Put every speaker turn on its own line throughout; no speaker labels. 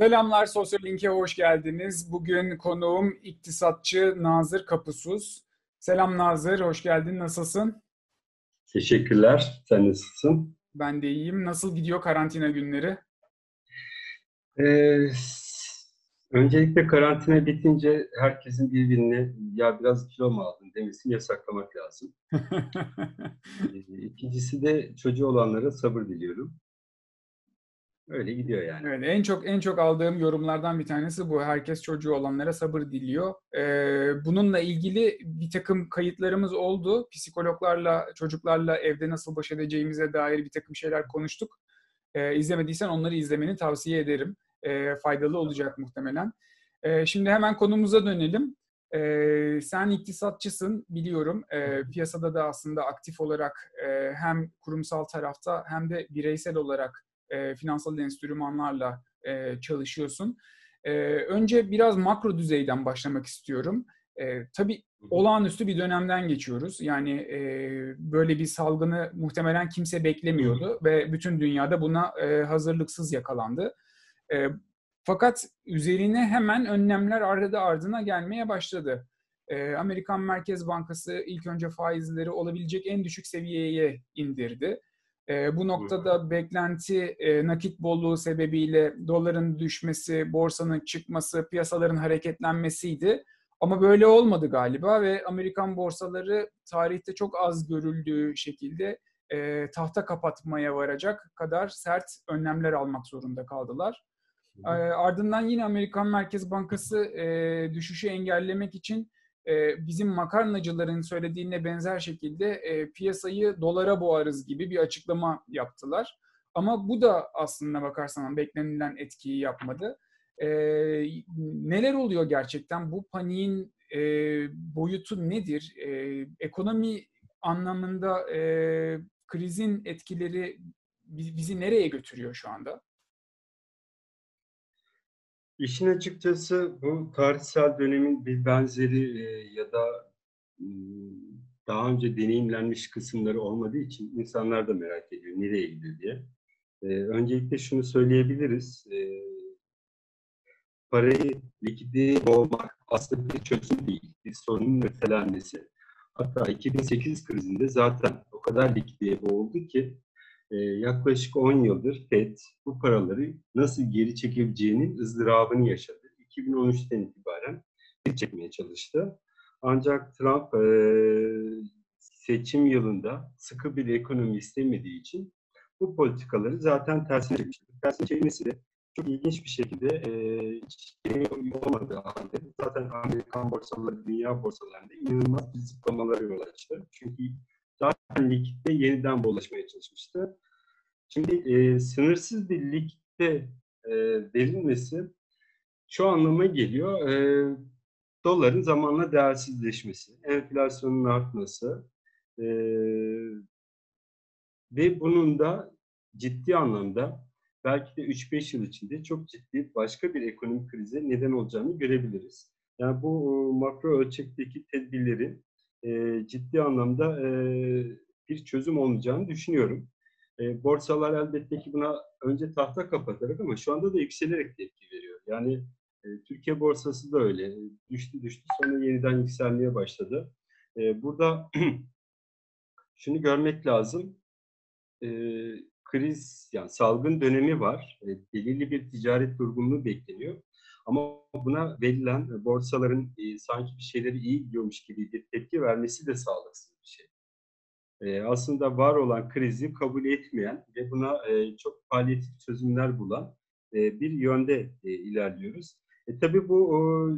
Selamlar Sosyal Link'e hoş geldiniz. Bugün konuğum iktisatçı Nazır Kapusuz. Selam Nazır, hoş geldin. Nasılsın?
Teşekkürler. Sen nasılsın?
Ben de iyiyim. Nasıl gidiyor karantina günleri?
Ee, öncelikle karantina bitince herkesin birbirine ya biraz kilo mu aldın demesini yasaklamak lazım. ee, ikincisi de çocuğu olanlara sabır diliyorum. Öyle gidiyor yani.
Evet, en çok en çok aldığım yorumlardan bir tanesi bu. Herkes çocuğu olanlara sabır diliyor. Ee, bununla ilgili bir takım kayıtlarımız oldu. Psikologlarla, çocuklarla evde nasıl baş edeceğimize dair bir takım şeyler konuştuk. Ee, izlemediysen onları izlemeni tavsiye ederim. Ee, faydalı olacak muhtemelen. Ee, şimdi hemen konumuza dönelim. Ee, sen iktisatçısın biliyorum. Ee, piyasada da aslında aktif olarak e, hem kurumsal tarafta hem de bireysel olarak e, finansal enstrümanlarla e, çalışıyorsun. E, önce biraz makro düzeyden başlamak istiyorum. E, tabii olağanüstü bir dönemden geçiyoruz. Yani e, böyle bir salgını muhtemelen kimse beklemiyordu ve bütün dünyada buna e, hazırlıksız yakalandı. E, fakat üzerine hemen önlemler ardı ardına gelmeye başladı. E, Amerikan Merkez Bankası ilk önce faizleri olabilecek en düşük seviyeye indirdi. E, bu noktada beklenti e, nakit bolluğu sebebiyle doların düşmesi, borsanın çıkması, piyasaların hareketlenmesiydi. Ama böyle olmadı galiba ve Amerikan borsaları tarihte çok az görüldüğü şekilde e, tahta kapatmaya varacak kadar sert önlemler almak zorunda kaldılar. E, ardından yine Amerikan Merkez Bankası e, düşüşü engellemek için e, bizim makarnacıların söylediğine benzer şekilde e, piyasayı dolara boğarız gibi bir açıklama yaptılar. Ama bu da aslında bakarsan beklenilen etkiyi yapmadı. E, neler oluyor gerçekten? Bu paniğin boyutu nedir? Ekonomi anlamında krizin etkileri bizi nereye götürüyor şu anda?
İşin açıkçası bu tarihsel dönemin bir benzeri e, ya da daha önce deneyimlenmiş kısımları olmadığı için insanlar da merak ediyor nereye gidiyor diye. E, öncelikle şunu söyleyebiliriz. E, parayı likidite olmak aslında bir çözüm değil, bir sorunun ötelenmesi. Hatta 2008 krizinde zaten o kadar likideye boğuldu ki e, yaklaşık 10 yıldır FED bu paraları nasıl geri çekebileceğinin ızdırabını yaşadı. 2013'ten itibaren geri çekmeye çalıştı. Ancak Trump e, seçim yılında sıkı bir ekonomi istemediği için bu politikaları zaten tersine çevirmişti. Tersine çevirmesi de çok ilginç bir şekilde e, şey olmadığı halde zaten Amerikan borsaları, dünya borsalarında inanılmaz bir zıplamalara yol açtı. Çünkü zaten likitte yeniden bollaşmaya çalışmıştı. Şimdi e, sınırsız bir ligde e, verilmesi şu anlama geliyor. E, doların zamanla değersizleşmesi, enflasyonun artması e, ve bunun da ciddi anlamda belki de 3-5 yıl içinde çok ciddi başka bir ekonomik krize neden olacağını görebiliriz. Yani bu makro ölçekteki tedbirlerin e, ciddi anlamda e, bir çözüm olmayacağını düşünüyorum. E, borsalar elbette ki buna önce tahta kapatarak ama şu anda da yükselerek tepki veriyor. Yani e, Türkiye borsası da öyle. Düştü düştü sonra yeniden yükselmeye başladı. E, burada şunu görmek lazım. E, kriz yani salgın dönemi var. E, belirli bir ticaret durgunluğu bekleniyor. Ama buna verilen e, borsaların e, sanki bir şeyleri iyi gidiyormuş gibi bir tepki vermesi de sağlıksız bir şey. E, aslında var olan krizi kabul etmeyen ve buna e, çok palyatif çözümler bulan e, bir yönde e, ilerliyoruz. E, tabii bu o,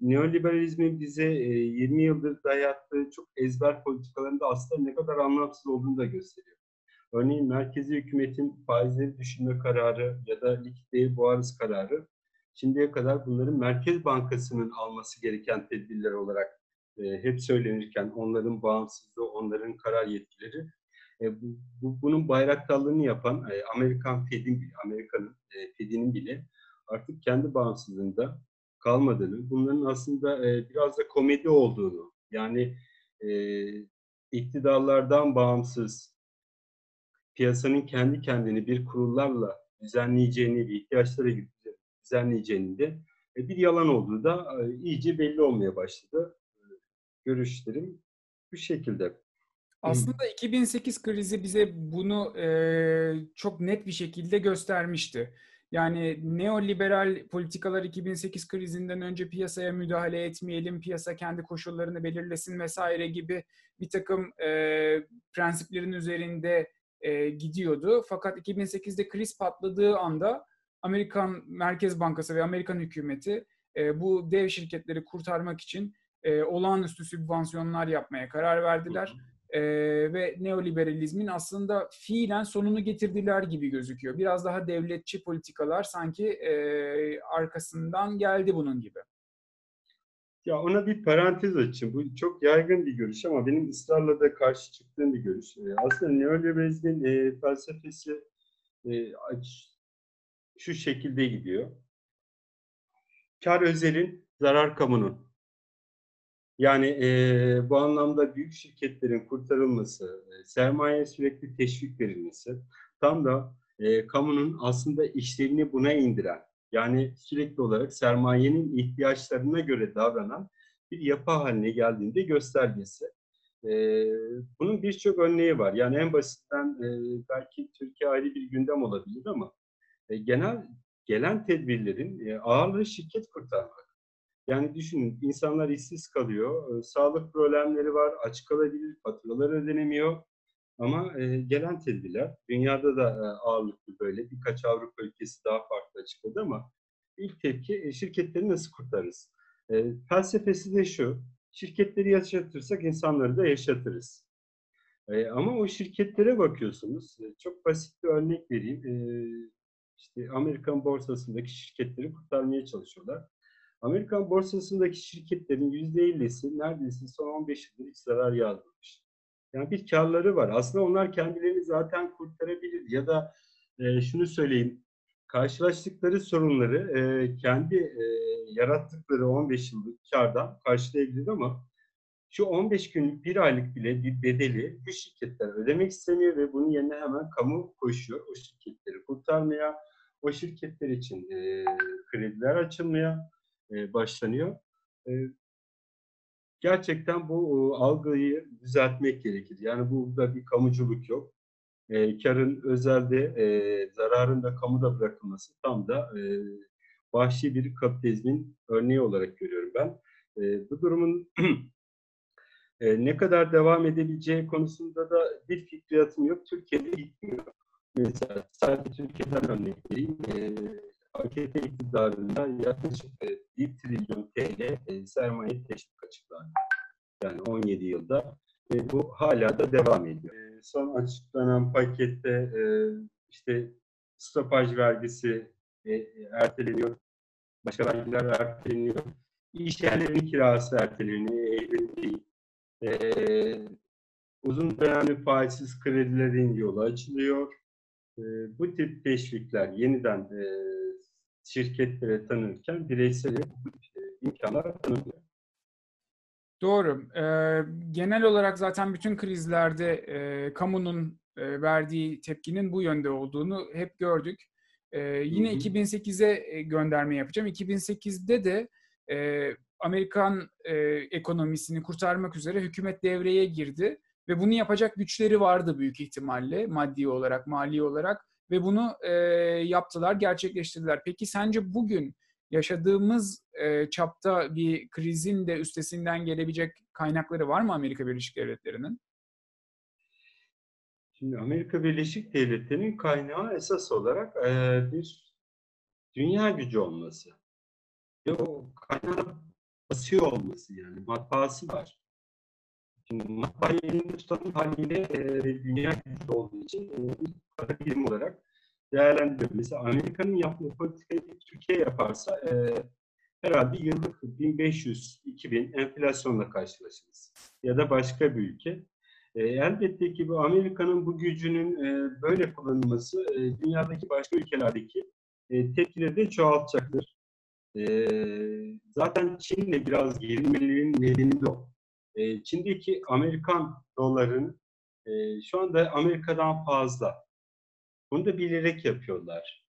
neoliberalizmin bize e, 20 yıldır dayattığı çok ezber politikalarında aslında ne kadar anlamsız olduğunu da gösteriyor. Örneğin merkezi hükümetin faizleri düşürme kararı ya da likiditeyi boğarız kararı şimdiye kadar bunların Merkez Bankası'nın alması gereken tedbirler olarak e, hep söylenirken onların bağımsızlığı, onların karar yetkileri e, bu, bu, bunun bayraktarlığını yapan e, Amerikan Fed'in Amerika'nın e, Fed'inin bile artık kendi bağımsızlığında kalmadığını, bunların aslında e, biraz da komedi olduğunu, yani e, iktidarlardan bağımsız piyasanın kendi kendini bir kurullarla düzenleyeceğini, ihtiyaçlara düzenleyeceğinin de e, bir yalan olduğu da e, iyice belli olmaya başladı. Görüşlerim bu şekilde.
Aslında 2008 krizi bize bunu e, çok net bir şekilde göstermişti. Yani neoliberal politikalar 2008 krizinden önce piyasaya müdahale etmeyelim, piyasa kendi koşullarını belirlesin vesaire gibi bir takım e, prensiplerin üzerinde e, gidiyordu. Fakat 2008'de kriz patladığı anda Amerikan Merkez Bankası ve Amerikan hükümeti e, bu dev şirketleri kurtarmak için e, olağanüstü sübvansiyonlar yapmaya karar verdiler. E, ve neoliberalizmin aslında fiilen sonunu getirdiler gibi gözüküyor. Biraz daha devletçi politikalar sanki e, arkasından geldi bunun gibi.
Ya ona bir parantez açayım. Bu çok yaygın bir görüş ama benim ısrarla da karşı çıktığım bir görüş. Aslında neoliberalizmin e, felsefesi e, şu şekilde gidiyor. Kar özelin, zarar kamunun. Yani e, bu anlamda büyük şirketlerin kurtarılması, e, sermaye sürekli teşvik verilmesi, tam da e, kamunun aslında işlerini buna indiren, yani sürekli olarak sermayenin ihtiyaçlarına göre davranan bir yapı haline geldiğinde göstergesi. E, bunun birçok örneği var. Yani en basitten e, belki Türkiye ayrı bir gündem olabilir ama e, genel gelen tedbirlerin e, ağırlığı şirket kurtarmak. Yani düşünün insanlar işsiz kalıyor, e, sağlık problemleri var, aç kalabilir, faturalar ödenemiyor. Ama e, gelen tedbirler, dünyada da e, ağırlıklı böyle, birkaç Avrupa ülkesi daha farklı açıkladı ama ilk tepki e, şirketleri nasıl kurtarırız? E, felsefesi de şu, şirketleri yaşatırsak insanları da yaşatırız. E, ama o şirketlere bakıyorsunuz, e, çok basit bir örnek vereyim. E, işte Amerikan borsasındaki şirketleri kurtarmaya çalışıyorlar. Amerikan borsasındaki şirketlerin %50'si neredeyse son 15 yıldır hiç zarar yazmamış. Yani bir karları var. Aslında onlar kendilerini zaten kurtarabilir. Ya da e, şunu söyleyeyim, karşılaştıkları sorunları e, kendi e, yarattıkları 15 yıllık kardan karşılayabilir ama şu 15 günlük bir aylık bile bir bedeli bu şirketler ödemek istemiyor ve bunun yerine hemen kamu koşuyor o şirketleri kurtarmaya, o şirketler için e, krediler açılmaya e, başlanıyor. E, gerçekten bu e, algıyı düzeltmek gerekir. Yani burada bir kamuculuk yok. E, karın özelde, e, zararın da kamuda bırakılması tam da e, vahşi bir kapitalizmin örneği olarak görüyorum ben. E, bu durumun e, ne kadar devam edebileceği konusunda da bir fikriyatım yok. Türkiye'de gitmiyor. Mesela sadece Türkiye'den örnek vereyim. E, AKP iktidarında yaklaşık 1 trilyon TL e, sermaye teşvik açıklandı. Yani 17 yılda ve bu hala da devam ediyor. E, son açıklanan pakette e, işte stopaj vergisi erteleniyor, başka vergiler erteleniyor, iş yerlerinin kirası erteleniyor, Eylül değil. Uzun dönemli faizsiz kredilerin yolu açılıyor. bu tip teşvikler yeniden e, şirketlere tanınırken bireysel e, imkanlar tanınıyor.
Doğru. Ee, genel olarak zaten bütün krizlerde e, kamunun e, verdiği tepkinin bu yönde olduğunu hep gördük. E, yine 2008'e gönderme yapacağım. 2008'de de e, Amerikan e, ekonomisini kurtarmak üzere hükümet devreye girdi ve bunu yapacak güçleri vardı büyük ihtimalle maddi olarak, mali olarak ve bunu e, yaptılar, gerçekleştirdiler. Peki sence bugün yaşadığımız e, çapta bir krizin de üstesinden gelebilecek kaynakları var mı Amerika Birleşik Devletleri'nin?
Şimdi Amerika Birleşik Devletleri'nin kaynağı esas olarak e, bir dünya gücü olması. Ve o kaynağın basıyor olması yani matbaası var. Şimdi matbaayı elinde tutan haliyle e, dünya gücü olduğu için e, birim olarak değerlendiriyor. Mesela Amerika'nın yaptığı politikayı Türkiye yaparsa e, herhalde yıllık 1500-2000 enflasyonla karşılaşırız. Ya da başka bir ülke. E, elbette ki bu Amerika'nın bu gücünün e, böyle kullanılması e, dünyadaki başka ülkelerdeki e, tepkileri de çoğaltacaktır. E, zaten Çin'le biraz gerilmelerin nedeni de o. E, Çin'deki Amerikan doların e, şu anda Amerika'dan fazla. Bunu da bilerek yapıyorlar.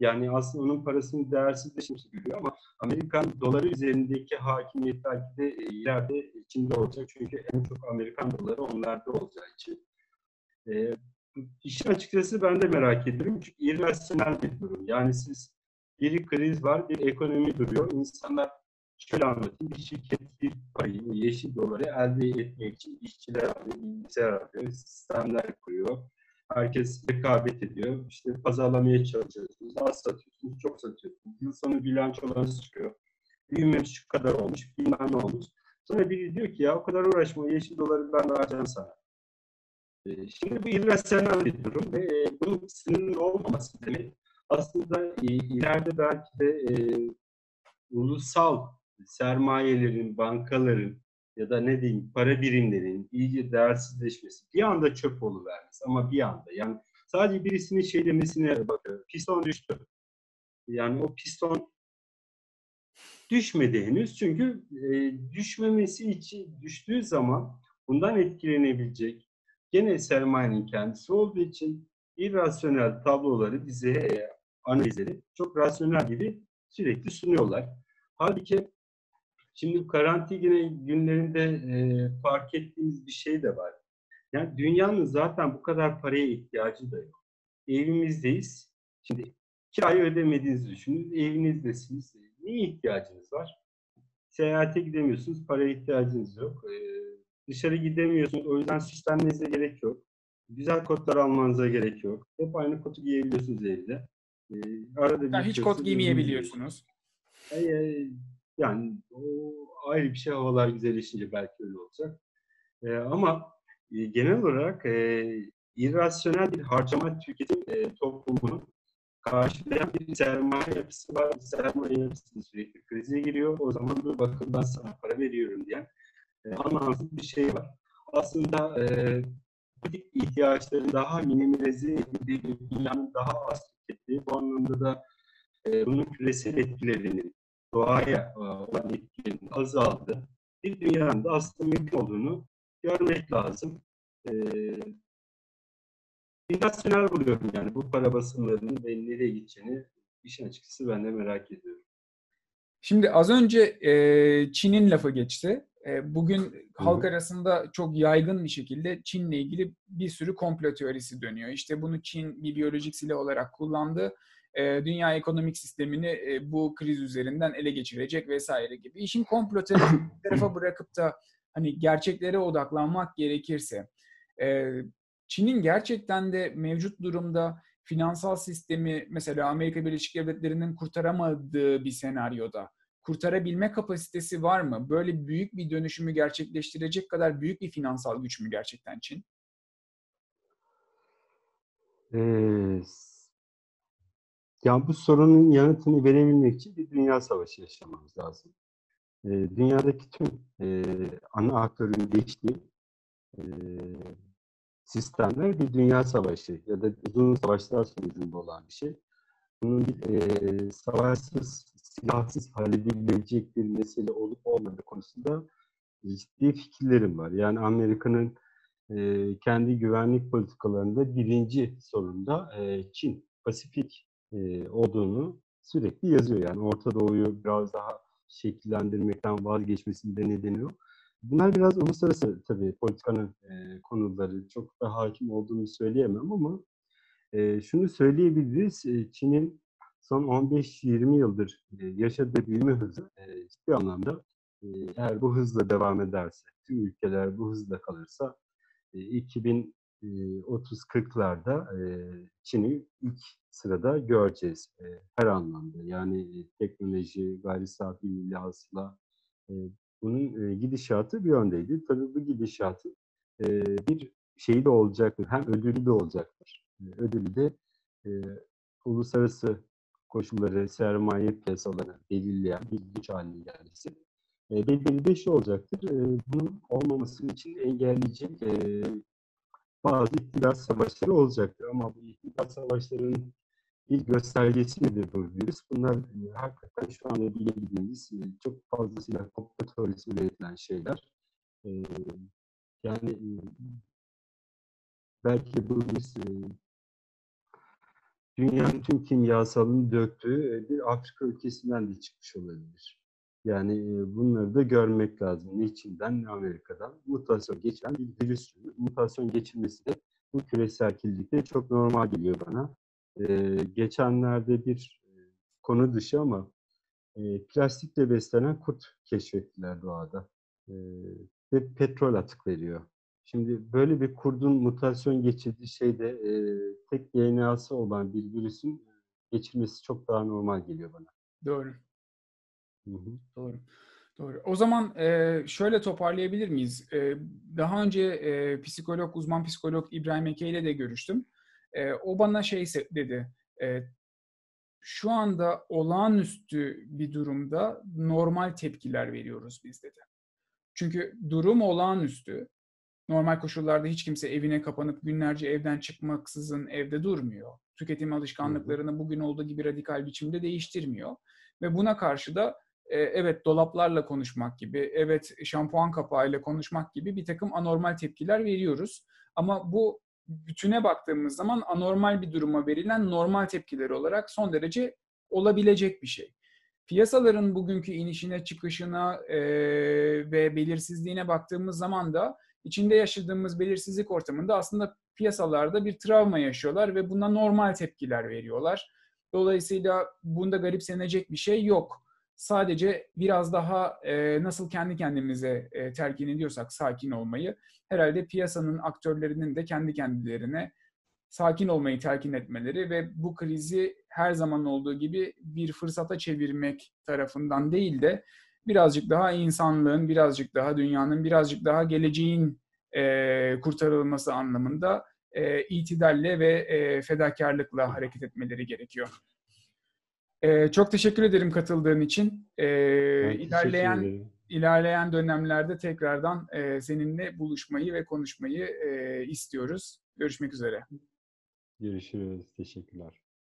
Yani aslında onun parasının değersizleşmesi görüyor ama Amerikan doları üzerindeki hakimiyet belki de e, ileride içinde olacak. Çünkü en çok Amerikan doları onlarda olacağı için. E, işin açıkçası ben de merak ediyorum. Çünkü irrasyonel bir durum. Yani siz bir kriz var, bir ekonomi duruyor. İnsanlar şöyle anlatayım. Bir şirket bir parayı, yeşil doları elde etmek için işçiler alıyor, bilgisayar alıyor, sistemler kuruyor. Herkes rekabet ediyor. İşte pazarlamaya çalışıyorsunuz. Az satıyorsunuz, çok satıyorsunuz. Yıl sonu bilançolarınız çıkıyor. Büyümemiş şu kadar olmuş, bilmem ne olmuş. Sonra biri diyor ki ya o kadar uğraşma, yeşil doları ben vereceğim sana. Ee, şimdi bu irrasyonel bir durum ve e, bunun sınırlı olmaması demek aslında ileride belki de e, ulusal sermayelerin, bankaların ya da ne diyeyim para birimlerinin iyice değersizleşmesi bir anda çöp vermez ama bir anda yani sadece birisinin şey demesine bakıyor. Piston düştü. Yani o piston düşmedi henüz çünkü e, düşmemesi için düştüğü zaman bundan etkilenebilecek gene sermayenin kendisi olduğu için irrasyonel tabloları bize e, analizleri çok rasyonel gibi sürekli sunuyorlar. Halbuki şimdi karantina günlerinde e, fark ettiğimiz bir şey de var. Yani dünyanın zaten bu kadar paraya ihtiyacı da yok. Evimizdeyiz. Şimdi kirayı ödemediğinizi düşünün. Evinizdesiniz. Neye ihtiyacınız var? Seyahate gidemiyorsunuz. Paraya ihtiyacınız yok. Ee, dışarı gidemiyorsunuz. O yüzden süslenmenize gerek yok. Güzel kotlar almanıza gerek yok. Hep aynı kotu giyebiliyorsunuz evde.
Ee, arada yani hiç kot giymeyebiliyorsunuz.
Ee, yani o ayrı bir şey. Havalar güzelleşince belki öyle olacak. Ee, ama e, genel olarak e, irrasyonel bir harcama tüketim e, toplumunun karşılayan bir sermaye yapısı var. Sermaye yapısı sürekli krize giriyor. O zaman da bakımdan sana para veriyorum diyen e, anlamsız bir şey var. Aslında e, ihtiyaçların daha minimalize edildiği, dünyanın daha az tükettiği, bu anlamda da e, bunun küresel etkilerinin, doğaya e, olan etkilerinin azaldı. Bir dünyanın da aslında mümkün olduğunu görmek lazım. E, irrasyonel buluyorum yani bu para basımlarının ve nereye gideceğini işin açıkçası ben de merak ediyorum.
Şimdi az önce e, Çin'in lafı geçti. Bugün halk arasında çok yaygın bir şekilde Çin'le ilgili bir sürü komplo teorisi dönüyor. İşte bunu Çin bir biyolojik silah olarak kullandı. Dünya ekonomik sistemini bu kriz üzerinden ele geçirecek vesaire gibi. İşin komplo tarafa bırakıp da hani gerçeklere odaklanmak gerekirse Çin'in gerçekten de mevcut durumda finansal sistemi mesela Amerika Birleşik Devletleri'nin kurtaramadığı bir senaryoda kurtarabilme kapasitesi var mı? Böyle büyük bir dönüşümü gerçekleştirecek kadar büyük bir finansal güç mü gerçekten Çin?
Ee, ya bu sorunun yanıtını verebilmek için bir dünya savaşı yaşamamız lazım. Ee, dünyadaki tüm e, ana aktörün geçtiği e, sistemler bir dünya savaşı ya da uzun savaşlar sonucunda olan bir şey. Bunun bir e, savaşsız, silahsız halledilebilecek bir mesele olup olmadığı konusunda ciddi fikirlerim var. Yani Amerika'nın e, kendi güvenlik politikalarında birinci sorunda e, Çin, Pasifik e, olduğunu sürekli yazıyor. Yani Orta Doğu'yu biraz daha şekillendirmekten vazgeçmesinin nedeni o. Bunlar biraz uluslararası tabii politikanın e, konuları. Çok da hakim olduğunu söyleyemem ama e, şunu söyleyebiliriz. E, Çin'in son 15-20 yıldır e, yaşadığı büyüme hızı e, ciddi anlamda e, eğer bu hızla devam ederse, tüm ülkeler bu hızla kalırsa e, 2030-40'larda e, Çin'i ilk sırada göreceğiz e, her anlamda. Yani e, teknoloji, gayri safi milli hasıla, e, bunun e, gidişatı bir yöndeydi. Tabii bu gidişatın e, bir şeyi de olacaktır. Hem ödülü de olacaktır. E, ödülü de e, uluslararası koşulları, sermaye piyasalarını belirleyen bir güç haline gelmesi. E, belirli de şey olacaktır. E, bunun olmaması için engelleyecek e, bazı iktidar savaşları olacaktır. Ama bu iktidar savaşlarının bir göstergesi nedir bu virüs? Bunlar e, hakikaten şu anda bilebildiğimiz e, çok fazlasıyla komplo teorisi üretilen şeyler. E, yani e, belki bu virüs e, dünyanın tüm kimyasalını döktüğü e, bir Afrika ülkesinden de çıkmış olabilir. Yani e, bunları da görmek lazım. Ne Çin'den ne Amerika'dan. Mutasyon geçiren bir virüs. Mutasyon geçirmesi de bu küreselcilikte çok normal geliyor bana. Ee, geçenlerde bir e, konu dışı ama e, plastikle beslenen kurt keşfettiler doğada. E, ve petrol atık veriyor. Şimdi böyle bir kurdun mutasyon geçirdiği şeyde e, tek DNA'sı olan bir virüsün geçirmesi çok daha normal geliyor bana.
Doğru.
Hı hı.
Doğru. Doğru. O zaman e, şöyle toparlayabilir miyiz? E, daha önce e, psikolog, uzman psikolog İbrahim Eke ile de görüştüm. E, o bana şey dedi, e, şu anda olağanüstü bir durumda normal tepkiler veriyoruz biz dedi. Çünkü durum olağanüstü. Normal koşullarda hiç kimse evine kapanıp günlerce evden çıkmaksızın evde durmuyor. Tüketim alışkanlıklarını bugün olduğu gibi radikal biçimde değiştirmiyor. Ve buna karşı da e, evet dolaplarla konuşmak gibi, evet şampuan kapağıyla konuşmak gibi bir takım anormal tepkiler veriyoruz. Ama bu bütüne baktığımız zaman anormal bir duruma verilen normal tepkiler olarak son derece olabilecek bir şey. Piyasaların bugünkü inişine, çıkışına e, ve belirsizliğine baktığımız zaman da içinde yaşadığımız belirsizlik ortamında aslında piyasalarda bir travma yaşıyorlar ve buna normal tepkiler veriyorlar. Dolayısıyla bunda garipsenecek bir şey yok. Sadece biraz daha e, nasıl kendi kendimize e, telkin ediyorsak sakin olmayı, herhalde piyasanın aktörlerinin de kendi kendilerine sakin olmayı telkin etmeleri ve bu krizi her zaman olduğu gibi bir fırsata çevirmek tarafından değil de birazcık daha insanlığın, birazcık daha dünyanın, birazcık daha geleceğin e, kurtarılması anlamında e, itidalle ve e, fedakarlıkla hareket etmeleri gerekiyor. E, çok teşekkür ederim katıldığın için. E, ilerleyen ilerleyen dönemlerde tekrardan e, seninle buluşmayı ve konuşmayı e, istiyoruz. Görüşmek üzere.
Görüşürüz. Teşekkürler.